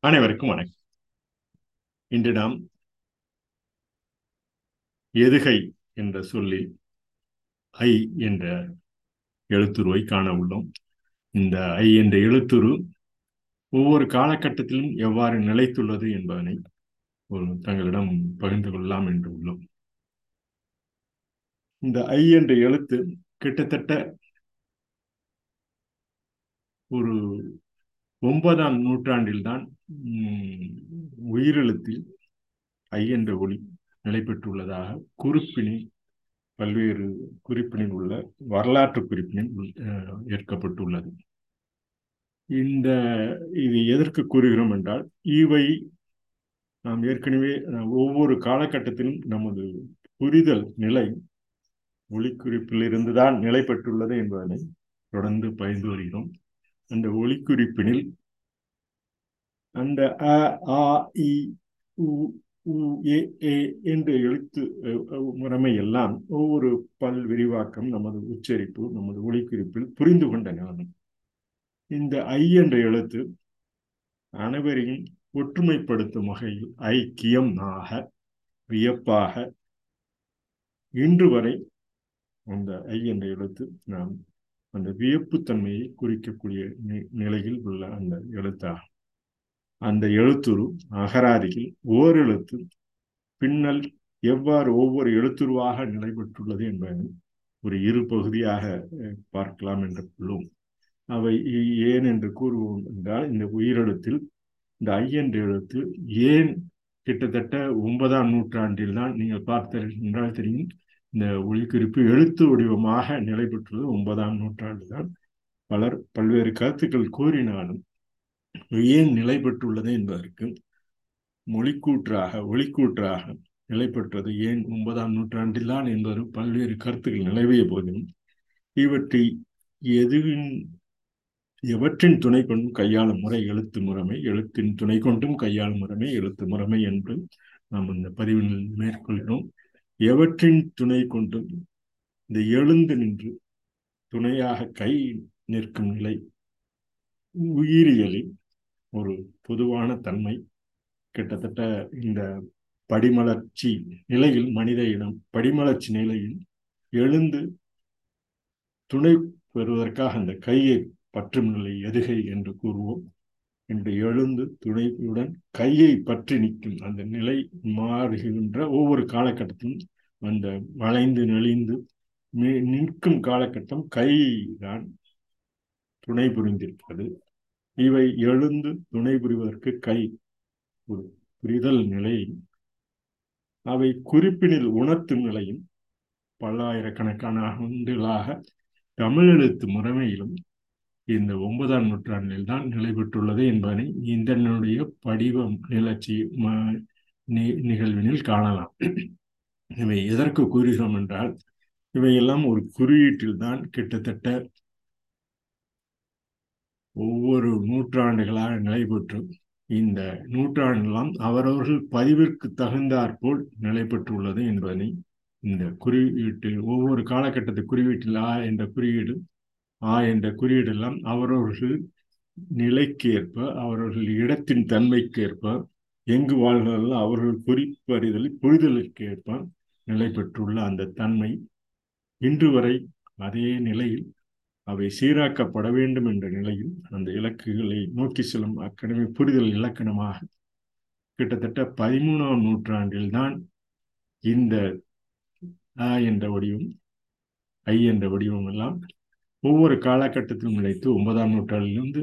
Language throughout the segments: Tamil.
அனைவருக்கும் வணக்கம். இன்று நாம் எதுகை என்ற சொல்லில் ஐ என்ற எழுத்துருவை காண உள்ளோம். இந்த ஐ என்ற எழுத்துரு ஒவ்வொரு காலகட்டத்திலும் எவ்வாறு நிலைத்துள்ளது என்பதனை ஒரு தங்களிடம் பகிர்ந்து கொள்ளலாம் என்று உள்ளோம். இந்த ஐ என்ற எழுத்து கிட்டத்தட்ட ஒரு ஒன்பதாம் நூற்றாண்டில்தான் உயிரெழுத்தில் ஐ என்ற ஒளி நிலை பெற்றுள்ளதாக குறிப்பினில் பல்வேறு குறிப்பினில் உள்ள வரலாற்று குறிப்பினில் ஏற்கப்பட்டுள்ளது. இந்த இது எதற்கு கூறுகிறோம் என்றால் இவை நாம் ஏற்கனவே ஒவ்வொரு காலகட்டத்திலும் நமது புரிதல் நிலை ஒளிக்குறிப்பில் இருந்துதான் நிலை பெற்றுள்ளது என்பதனை தொடர்ந்து பயிர்ந்து வருகிறோம். அந்த ஒளிக்குறிப்பினில் அந்த அ ஆ இ உ ஏ ஏ என்ற எழுத்து முறைமை எல்லாம் ஒவ்வொரு பல் விரிவாக்கம் நமது உச்சரிப்பு நமது ஒளிக்குறிப்பில் புரிந்து கொண்ட ஞானம். இந்த ஐ என்ற எழுத்து அனைவரையும் ஒற்றுமைப்படுத்தும் வகையில் ஐக்கியம் ஆக வியப்பாக இன்று வரை அந்த ஐ என்ற எழுத்து நாம் அந்த வியப்புத்தன்மையை குறிக்கக்கூடிய நிலையில் உள்ள அந்த எழுத்தாகும் அந்த எழுத்துரு அகராதியில் ஓரெழுத்து பின்னல் எவ்வாறு ஒவ்வொரு எழுத்துருவாக நிலை பெற்றுள்ளது என்பதை ஒரு இரு பகுதியாக பார்க்கலாம் என்று கொள்ளும் அவை ஏன் என்று கூறுவோம் என்றால் இந்த உயிரெழுத்தில் இந்த ஐ என்ற எழுத்து ஏன் கிட்டத்தட்ட ஒன்பதாம் நூற்றாண்டில் தான் நீங்கள் பார்த்த என்றால் தெரியும். இந்த ஒளிக்குறிப்பு எழுத்து வடிவமாக நிலை பெற்றுள்ளது ஒன்பதாம் நூற்றாண்டு தான். பலர் பல்வேறு கருத்துக்கள் கூறினாலும் ஏன் நிலை பெற்றுள்ளது என்பதற்கு மொழிக்கூற்றாக ஒளிக்கூற்றாக நிலை பெற்றது. ஏன் ஒன்பதாம் நூற்றாண்டில்தான் என்பது பல்வேறு கருத்துக்கள் நிலவிய போதிலும் இவற்றை எதுவின் எவற்றின் துணை கொண்டும் கையாளும் முறை எழுத்து முறைமை எழுத்தின் துணை கொண்டும் கையாளும் முறைமை எழுத்து முறைமை என்று நாம் இந்த பதிவில் மேற்கொள்கிறோம். எவற்றின் துணை கொண்டும் இந்த எழுந்து நின்று துணையாக கை நிற்கும் நிலை உயிரியலில் ஒரு பொதுவான தன்மை கிட்டத்தட்ட இந்த படிமலர்ச்சி நிலையில் மனித இனம் படிமலர்ச்சி நிலையில் எழுந்து துணை பெறுவதற்காக அந்த கையை பற்றும் நிலை எதுகை என்று கூறுவோம். என்று எழுந்து துணையுடன் கையை பற்றி நிற்கும் அந்த நிலை மாறுகின்ற ஒவ்வொரு காலகட்டத்திலும் அந்த வளைந்து நெளிந்து நிற்கும் காலகட்டம் கை தான் துணை புரிந்திருக்கிறது இவை எழுந்து துணை புரிவதற்கு கை ஒரு புரிதல் நிலையும் அவை குறிப்பினில் உணர்த்தும் நிலையும் பல்லாயிரக்கணக்கான ஆண்டுகளாக தமிழ் எழுத்து முறைமையிலும் இந்த ஒன்பதாம் நூற்றாண்டில் தான் நிலை பெற்றுள்ளது என்பதனை இந்தனுடைய படிவம் நிலச்சி நிகழ்வினில் காணலாம். இவை எதற்கு கூறுகிறோம் என்றால் இவையெல்லாம் ஒரு குறியீட்டில் தான் கிட்டத்தட்ட ஒவ்வொரு நூற்றாண்டுகளாக நிலை பெற்று இந்த நூற்றாண்டெல்லாம் அவரவர்கள் பதிவிற்கு தகுந்தாற்போல் நிலை பெற்றுள்ளது என்பதனை இந்த குறியீட்டு ஒவ்வொரு காலகட்டத்து குறியீட்டில் ஆ என்ற குறியீடு ஆ என்ற குறியீடெல்லாம் அவரவர்கள் நிலைக்கேற்ப அவரவர்கள் இடத்தின் தன்மைக்கேற்ப எங்கு வாழ்கிறார்களோ அவர்கள் குறிப்பறிதல் புரிதலுக்கேற்ப நிலை பெற்றுள்ள அந்த தன்மை இன்று வரை அதே நிலையில் அவை சீராக்கப்பட வேண்டும் என்ற நிலையில் அந்த இலக்குகளை நோக்கி செல்லும் அக்கடமி புரிதல் இலக்கணமாக கிட்டத்தட்ட பதிமூணாம் நூற்றாண்டில்தான் இந்த அ என்ற வடிவம் ஐ என்ற வடிவம் எல்லாம் ஒவ்வொரு காலகட்டத்திலும் நிலைத்து ஒன்பதாம் நூற்றாண்டிலிருந்து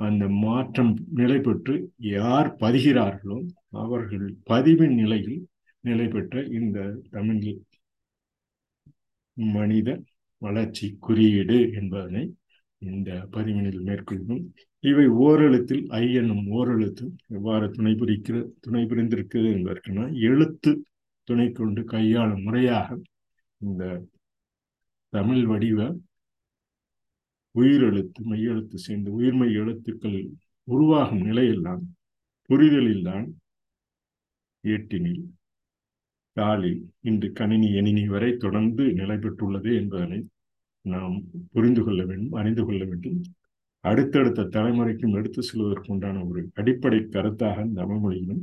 அந்த மாற்றம் நிலை பெற்று யார் பதிகிறார்களோ அவர்கள் பதிவின் நிலையில் நிலை பெற்ற இந்த தமிழ் மனித வளர்ச்சி குறியீடு என்பதனை இந்த பதிவினில் மேற்கொள்ளும் இவை ஓரெழுத்தில் ஐ என்னும் ஓரெழுத்து எவ்வாறு துணை புரிக்கிற துணை புரிந்திருக்கிறது என்பதற்குனா எழுத்து துணை கொண்டு கையாளும் முறையாக இந்த தமிழ் வடிவ உயிரெழுத்து மெய்யெழுத்து சேர்ந்து உயிர்மை எழுத்துக்கள் உருவாகும் நிலையெல்லாம் புரிதலில்தான் ஏட்டினில் தாளில் இன்று கணினி எணினி வரை தொடர்ந்து நிலை பெற்றுள்ளது என்பதனை நாம் புரிந்து கொள்ள வேண்டும் அறிந்து கொள்ள வேண்டும். அடுத்தடுத்த தலைமுறைக்கும் எடுத்து செல்வதற்கு உண்டான ஒரு அடிப்படை கருத்தாக தமிழ் மொழியிலும்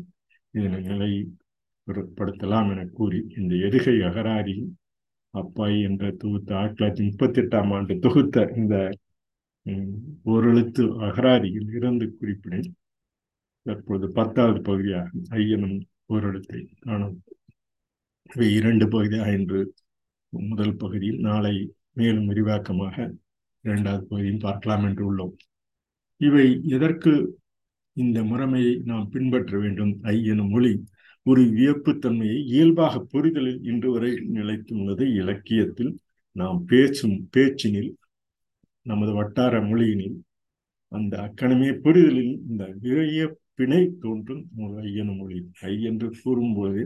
இதனை நிலைப்படுத்தலாம் என கூறி இந்த எதுகை அகராரி அப்பாய் என்ற தொகுத்த ஆயிரத்தி தொள்ளாயிரத்தி முப்பத்தி எட்டாம் ஆண்டு தொகுத்த இந்த ஓரெழுத்து அகராதியில் இருந்து குறிப்பிடேன். தற்போது பத்தாவது பகுதியாக ஐயனும் ஓரெழுத்தை காணும். இவை இரண்டு பகுதியாக இன்று முதல் பகுதியில் நாளை மேலும் விரிவாக்கமாக இரண்டாவது பகுதியில் பார்க்கலாம் என்று உள்ளோம். இவை எதற்கு இந்த முறைமையை நாம் பின்பற்ற வேண்டும்? ஐயனும் மொழி ஒரு வியப்புத்தன்மையை இயல்பாக புரிதலில் இன்று வரை நிலைத்துள்ளது. இலக்கியத்தில் நாம் பேச்சும் பேச்சினில் நமது வட்டார மொழியினில் அந்த அக்கணமே புரிதலில் இந்த வியப்பினை தோன்றும் ஐயனும் மொழி. ஐ என்று கூறும் பொழுதே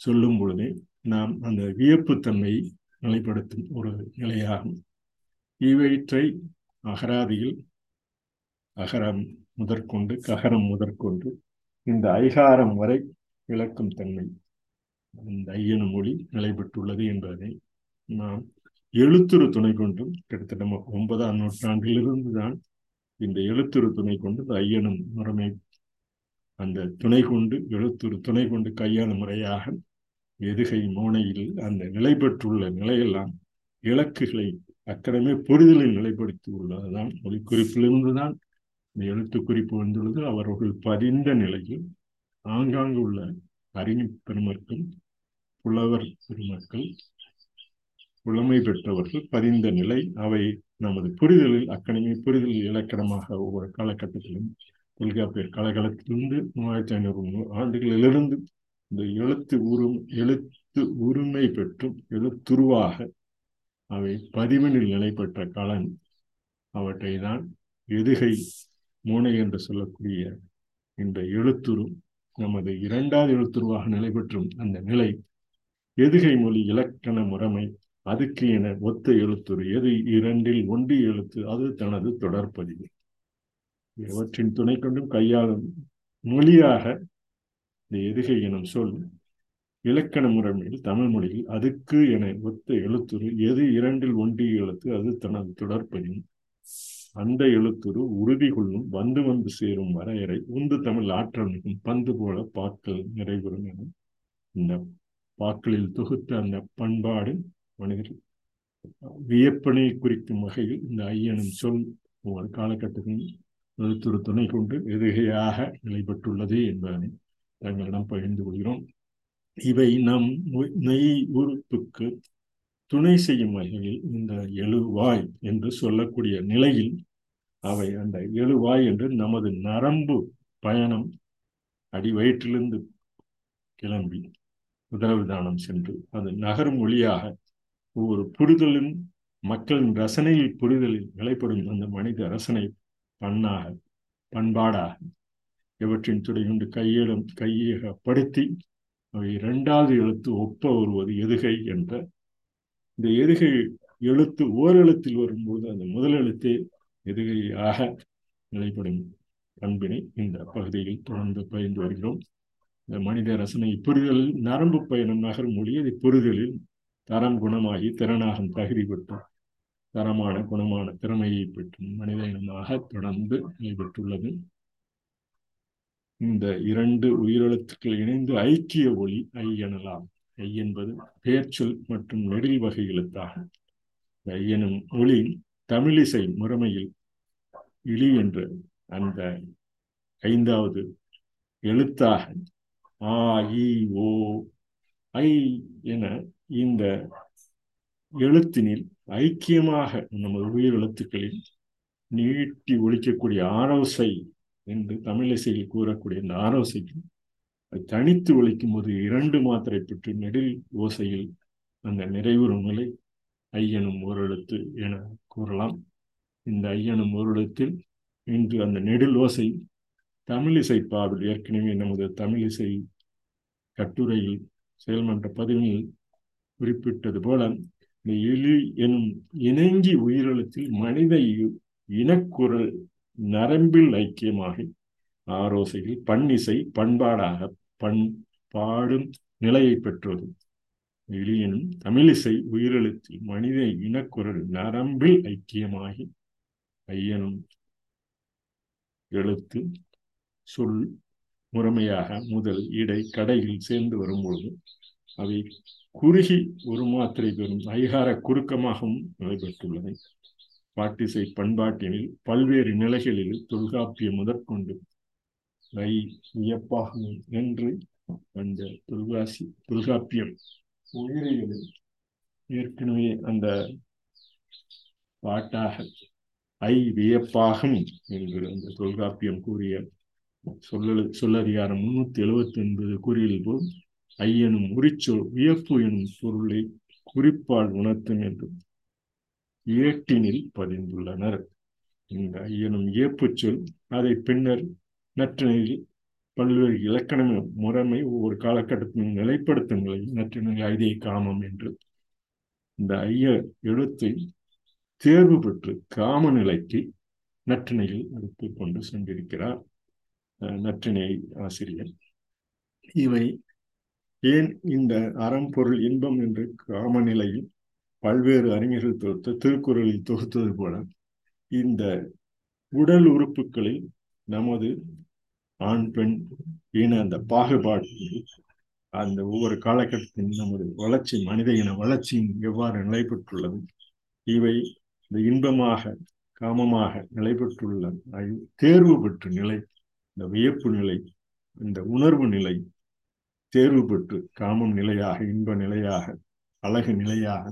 சொல்லும் பொழுதே நாம் அந்த வியப்புத்தன்மையை நிலைப்படுத்தும் ஒரு நிலையாகும். இவற்றை அகராதியில் அகரம் முதற்கொண்டு ககரம் முதற்கொண்டு இந்த ஐகாரம் வரை விளக்கும் தன்மை இந்த ஐயன மொழி நிலைபெற்றுள்ளது என்பதை நாம் எழுத்துரு துணை கொண்டும் கிட்டத்தட்ட ஒன்பதாம் நூற்றாண்டிலிருந்து தான் இந்த எழுத்துரு துணை கொண்டு இந்த ஐயனும் முறைமை அந்த துணை கொண்டு எழுத்துரு துணை கொண்டு கையாளும் முறையாக எதுகை மோனையில் அந்த நிலை பெற்றுள்ள நிலையெல்லாம் இலக்குகளை அக்கடமே புரிதலில் நிலைப்படுத்தி உள்ளதுதான். மொழிக்குறிப்பிலிருந்து தான் இந்த எழுத்து குறிப்பு வந்துள்ளது. அவர்கள் பதிந்த நிலையில் ஆங்காங்கு உள்ள அறிஞர் பெருமக்கள் புலவர் பெருமக்கள் புலமை பெற்றவர்கள் பதிந்த நிலை அவை நமது புரிதலில் அக்கடமே புரிதல் இலக்கணமாக ஒவ்வொரு காலகட்டத்திலும் தொல்காப்பியர் காலகட்டத்திலிருந்து மூவாயிரத்தி ஐநூறு ஆண்டுகளிலிருந்து இந்த எழுத்து உரும் எழுத்து உரிமை பெற்றும் எழுத்துருவாக அவை பதிவனில் நிலை பெற்ற கலன் அவற்றை தான் எதுகை மூனை என்று சொல்லக்கூடிய இந்த எழுத்துரு நமது இரண்டாவது எழுத்துருவாக நிலை பெற்றும் அந்த நிலை. எதுகை மொழி இலக்கண முறைமை அதுக்கு என ஒத்த எழுத்துரு. எது இரண்டில் ஒன்று எழுத்து அது தனது தொடர்பதிவு. இவற்றின் துணை கொண்டும் கையாளும் மொழியாக இந்த எதுகை எனும் சொல் இலக்கண முறைமையில் தமிழ் மொழியில் அதுக்கு என ஒத்த எழுத்துரு எது இரண்டில் ஒன்றிய எழுத்து அது தனது தொடர்பையும் அந்த எழுத்துரு உறுதி கொள்ளும் வந்து வந்து சேரும் வரையறை உந்து தமிழ் ஆற்றல் மிகும் பந்து போல பாக்கள் நிறைவுறும் என இந்த பாக்களில் தொகுத்த அந்த பண்பாடு மனிதர் வியப்பனை குறிக்கும் வகையில் இந்த ஐயனும் சொல் ஒவ்வொரு காலகட்டத்தில் எழுத்துரு துணை கொண்டு எதுகையாக நிலைப்பட்டுள்ளது என்பதனை தங்களிடம் பகிர்ந்து கொள்கிறோம். இவை நம் நெய் உறுப்புக்கு துணை செய்யும் வகையில் இந்த எழுவாய் என்று சொல்லக்கூடிய நிலையில் அவை அந்த எழுவாய் என்று நமது நரம்பு பயணம் அடி வயிற்றிலிருந்து கிளம்பி உதரவிதானம் சென்று அது நகரும் மொழியாக ஒவ்வொரு புரிதலும் மக்களின் ரசனையில் புரிதலில் நிலைப்படும் அந்த மனித ரசனை பண்ணாக பண்பாடாக இவற்றின் துறை கொண்டு கையிடம் கையகப்படுத்தி அவை இரண்டாவது எழுத்து ஒப்ப வருவது எதுகை என்ற. இந்த எதுகை எழுத்து ஓரெழுத்தில் வரும்போது அந்த முதல் எழுத்தே எதுகையாக நிலைப்படும் பண்பினை இந்த பகுதியில் தொடர்ந்து பயின்று வருகிறோம். இந்த மனித ரசனை புரிதலில் நரம்பு பயணம் நகரும் மொழி அது புரிதலில் தரம் குணமாகி திறனாகும் தகுதி பெற்று தரமான குணமான திறமையை பெற்று மனித இனமாக தொடர்ந்து நிலைபெற்றுள்ளது. இந்த இரண்டு உயிரெழுத்துக்கள் இணைந்து ஐக்கிய ஒளி ஐ எனலாம். ஐ என்பது பெயர்ச்சொல் மற்றும் நெடில் வகை எழுத்தாகும் ஐ எனும் ஒளி தமிழிசை முறைமையில் இழி என்ற அந்த ஐந்தாவது எழுத்தாக. ஆ இ ஓ ஐ என இந்த எழுத்தினில் ஐக்கியமாக நமது உயிர் எழுத்துக்களில் நீட்டி ஒழிக்கக்கூடிய ஆரோசை என்று தமிழிசையில் கூறக்கூடிய இந்த ஆரோசைக்கு தனித்து ஒழிக்கும் போது இரண்டு மாத்திரை பெற்று நெடில் ஓசையில் அந்த நிறைவுறும் நிலை ஐயனும் ஓரெழுத்து என கூறலாம். இந்த ஐயனும் ஓரெழுத்தில் இன்று அந்த நெடில் ஓசை தமிழிசை பாடல் ஏற்கனவே நமது தமிழிசை கட்டுரையில் செயல்மன்ற பதிவில் குறிப்பிட்டது போல இந்த எலி எனும் இணங்கி உயிரெழுத்தில் மனித இனக்குரல் நரம்பில் ஐக்கியமாகி ஆரோசையில் பன்னிசை பண்பாடாக பண் பாடும் நிலையை பெற்றது. எளியனும் தமிழிசை உயிரெழுத்தில் மனித இனக்குரல் நரம்பில் ஐக்கியமாகி ஐயனும் எழுத்து சொல் முறைமையாக முதல் இடை கடையில் சேர்ந்து வரும்பொழுது அவை குறுகி ஒரு மாத்திரை பெறும் ஐகார குறுக்கமாகவும் நடைபெற்றுள்ளன பாட்டிசை பண்பாட்டினில் பல்வேறு நிலைகளில் தொல்காப்பியம் முதற்கொண்டு வை வியப்பாகும் என்று அந்த தொல்காசி தொல்காப்பியம் உயிரிகளில் ஏற்கனவே அந்த பாட்டாக ஐ வியப்பாகும் என்று அந்த தொல்காப்பியம் கூறிய சொல்லல் சொல்லதிகாரம் முன்னூத்தி எழுபத்தி ஒன்பது கூறியது போல் ஐயனும் உரிச்சொல் வியப்பு எனும் பொருளை குறிப்பால் உணர்த்தும் என்று ஏட்டினில் பதிந்துள்ளனர். இந்த ஐயனும் ஏப்பு சொல் அதை பின்னர் நற்றினையில் பல்வேறு இலக்கண முறைமை ஒவ்வொரு காலகட்டத்தின் நிலைப்படுத்தும் நிலை நற்றினை ஐதே காமம் என்று. இந்த ஐய எழுத்தை தேர்வு பெற்று காம நிலைக்கு நற்றினையில் எடுத்து கொண்டு சென்றிருக்கிறார். நற்றினை ஆசிரியர். இவை ஏன் இந்த அறம்பொருள் இன்பம் என்று காம நிலையில் பல்வேறு அறிஞர்கள் தொகுத்த திருக்குறளில் தொகுத்தது போல இந்த உடல் உறுப்புகளில் நமது ஆண் பெண் இன அந்த பாகுபாடு அந்த ஒவ்வொரு காலகட்டத்தின் நமது வளர்ச்சி மனித இன வளர்ச்சியும் எவ்வாறு நிலைபெற்றுள்ளது இவை இந்த இன்பமாக காமமாக நிலை பெற்றுள்ள தேர்வு பெற்ற நிலை இந்த வியப்பு நிலை இந்த உணர்வு நிலை தேர்வு பெற்று காமம் நிலையாக இன்ப நிலையாக அழகு நிலையாக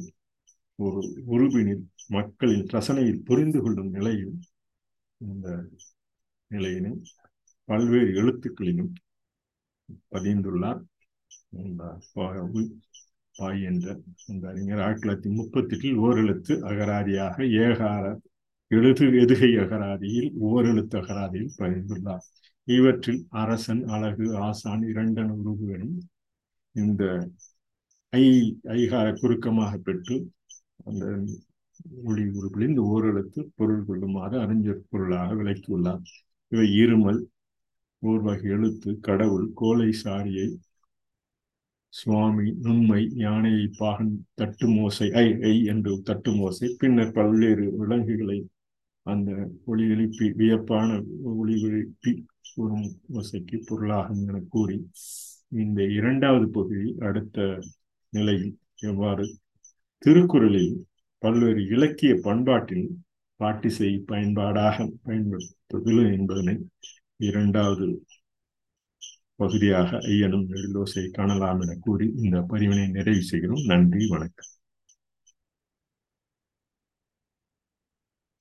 ஒரு உருவினில் மக்களின் ரசனையில் புரிந்து கொள்ளும் நிலையும் இந்த நிலையினும் பல்வேறு எழுத்துக்களிலும் பதிந்துள்ளார். பாய் என்ற இந்த அறிஞர் ஆயிரத்தி தொள்ளாயிரத்தி முப்பத்தி எட்டில் ஓரெழுத்து அகராதியாக ஏகார எழுது எதுகை அகராதியில் ஓரெழுத்து அகராதியில் பதிந்துள்ளார். இவற்றில் அரசன் அழகு ஆசான் இரண்டன் உருவுகளும் இந்த ஐ ஐகார குறுக்கமாக பெற்று அந்த ஒளி உறுப்பில் இந்த ஓரெழுத்து பொருள் கொள்ளுமாறு அறிஞர் பொருளாக விளக்கியுள்ளார். இவை இருமல் ஓர் வகை எழுத்து கடவுள் கோலை சாரியை சுவாமி நுண்மை யானையை பாகன் தட்டு மோசை ஐ ஐ என்று தட்டு மோசை. பின்னர் பல்வேறு விலங்குகளை அந்த ஒளி எழுப்பி வியப்பான ஒளி எழுப்பி ஒரு மோசைக்கு பொருளாகும் என கூறி இந்த இரண்டாவது பகுதி அடுத்த நிலையில் எவ்வாறு திருக்குறளில் பல்வேறு இலக்கிய பண்பாட்டில் பாட்டிசை பயன்பாடாக பயன்படுத்துவது என்பதனை இரண்டாவது பகுதியாக ஐயனும் நெடுலோசை காணலாம் என கூறி இந்த பதிவினை நிறைவு செய்கிறோம். நன்றி வணக்கம்.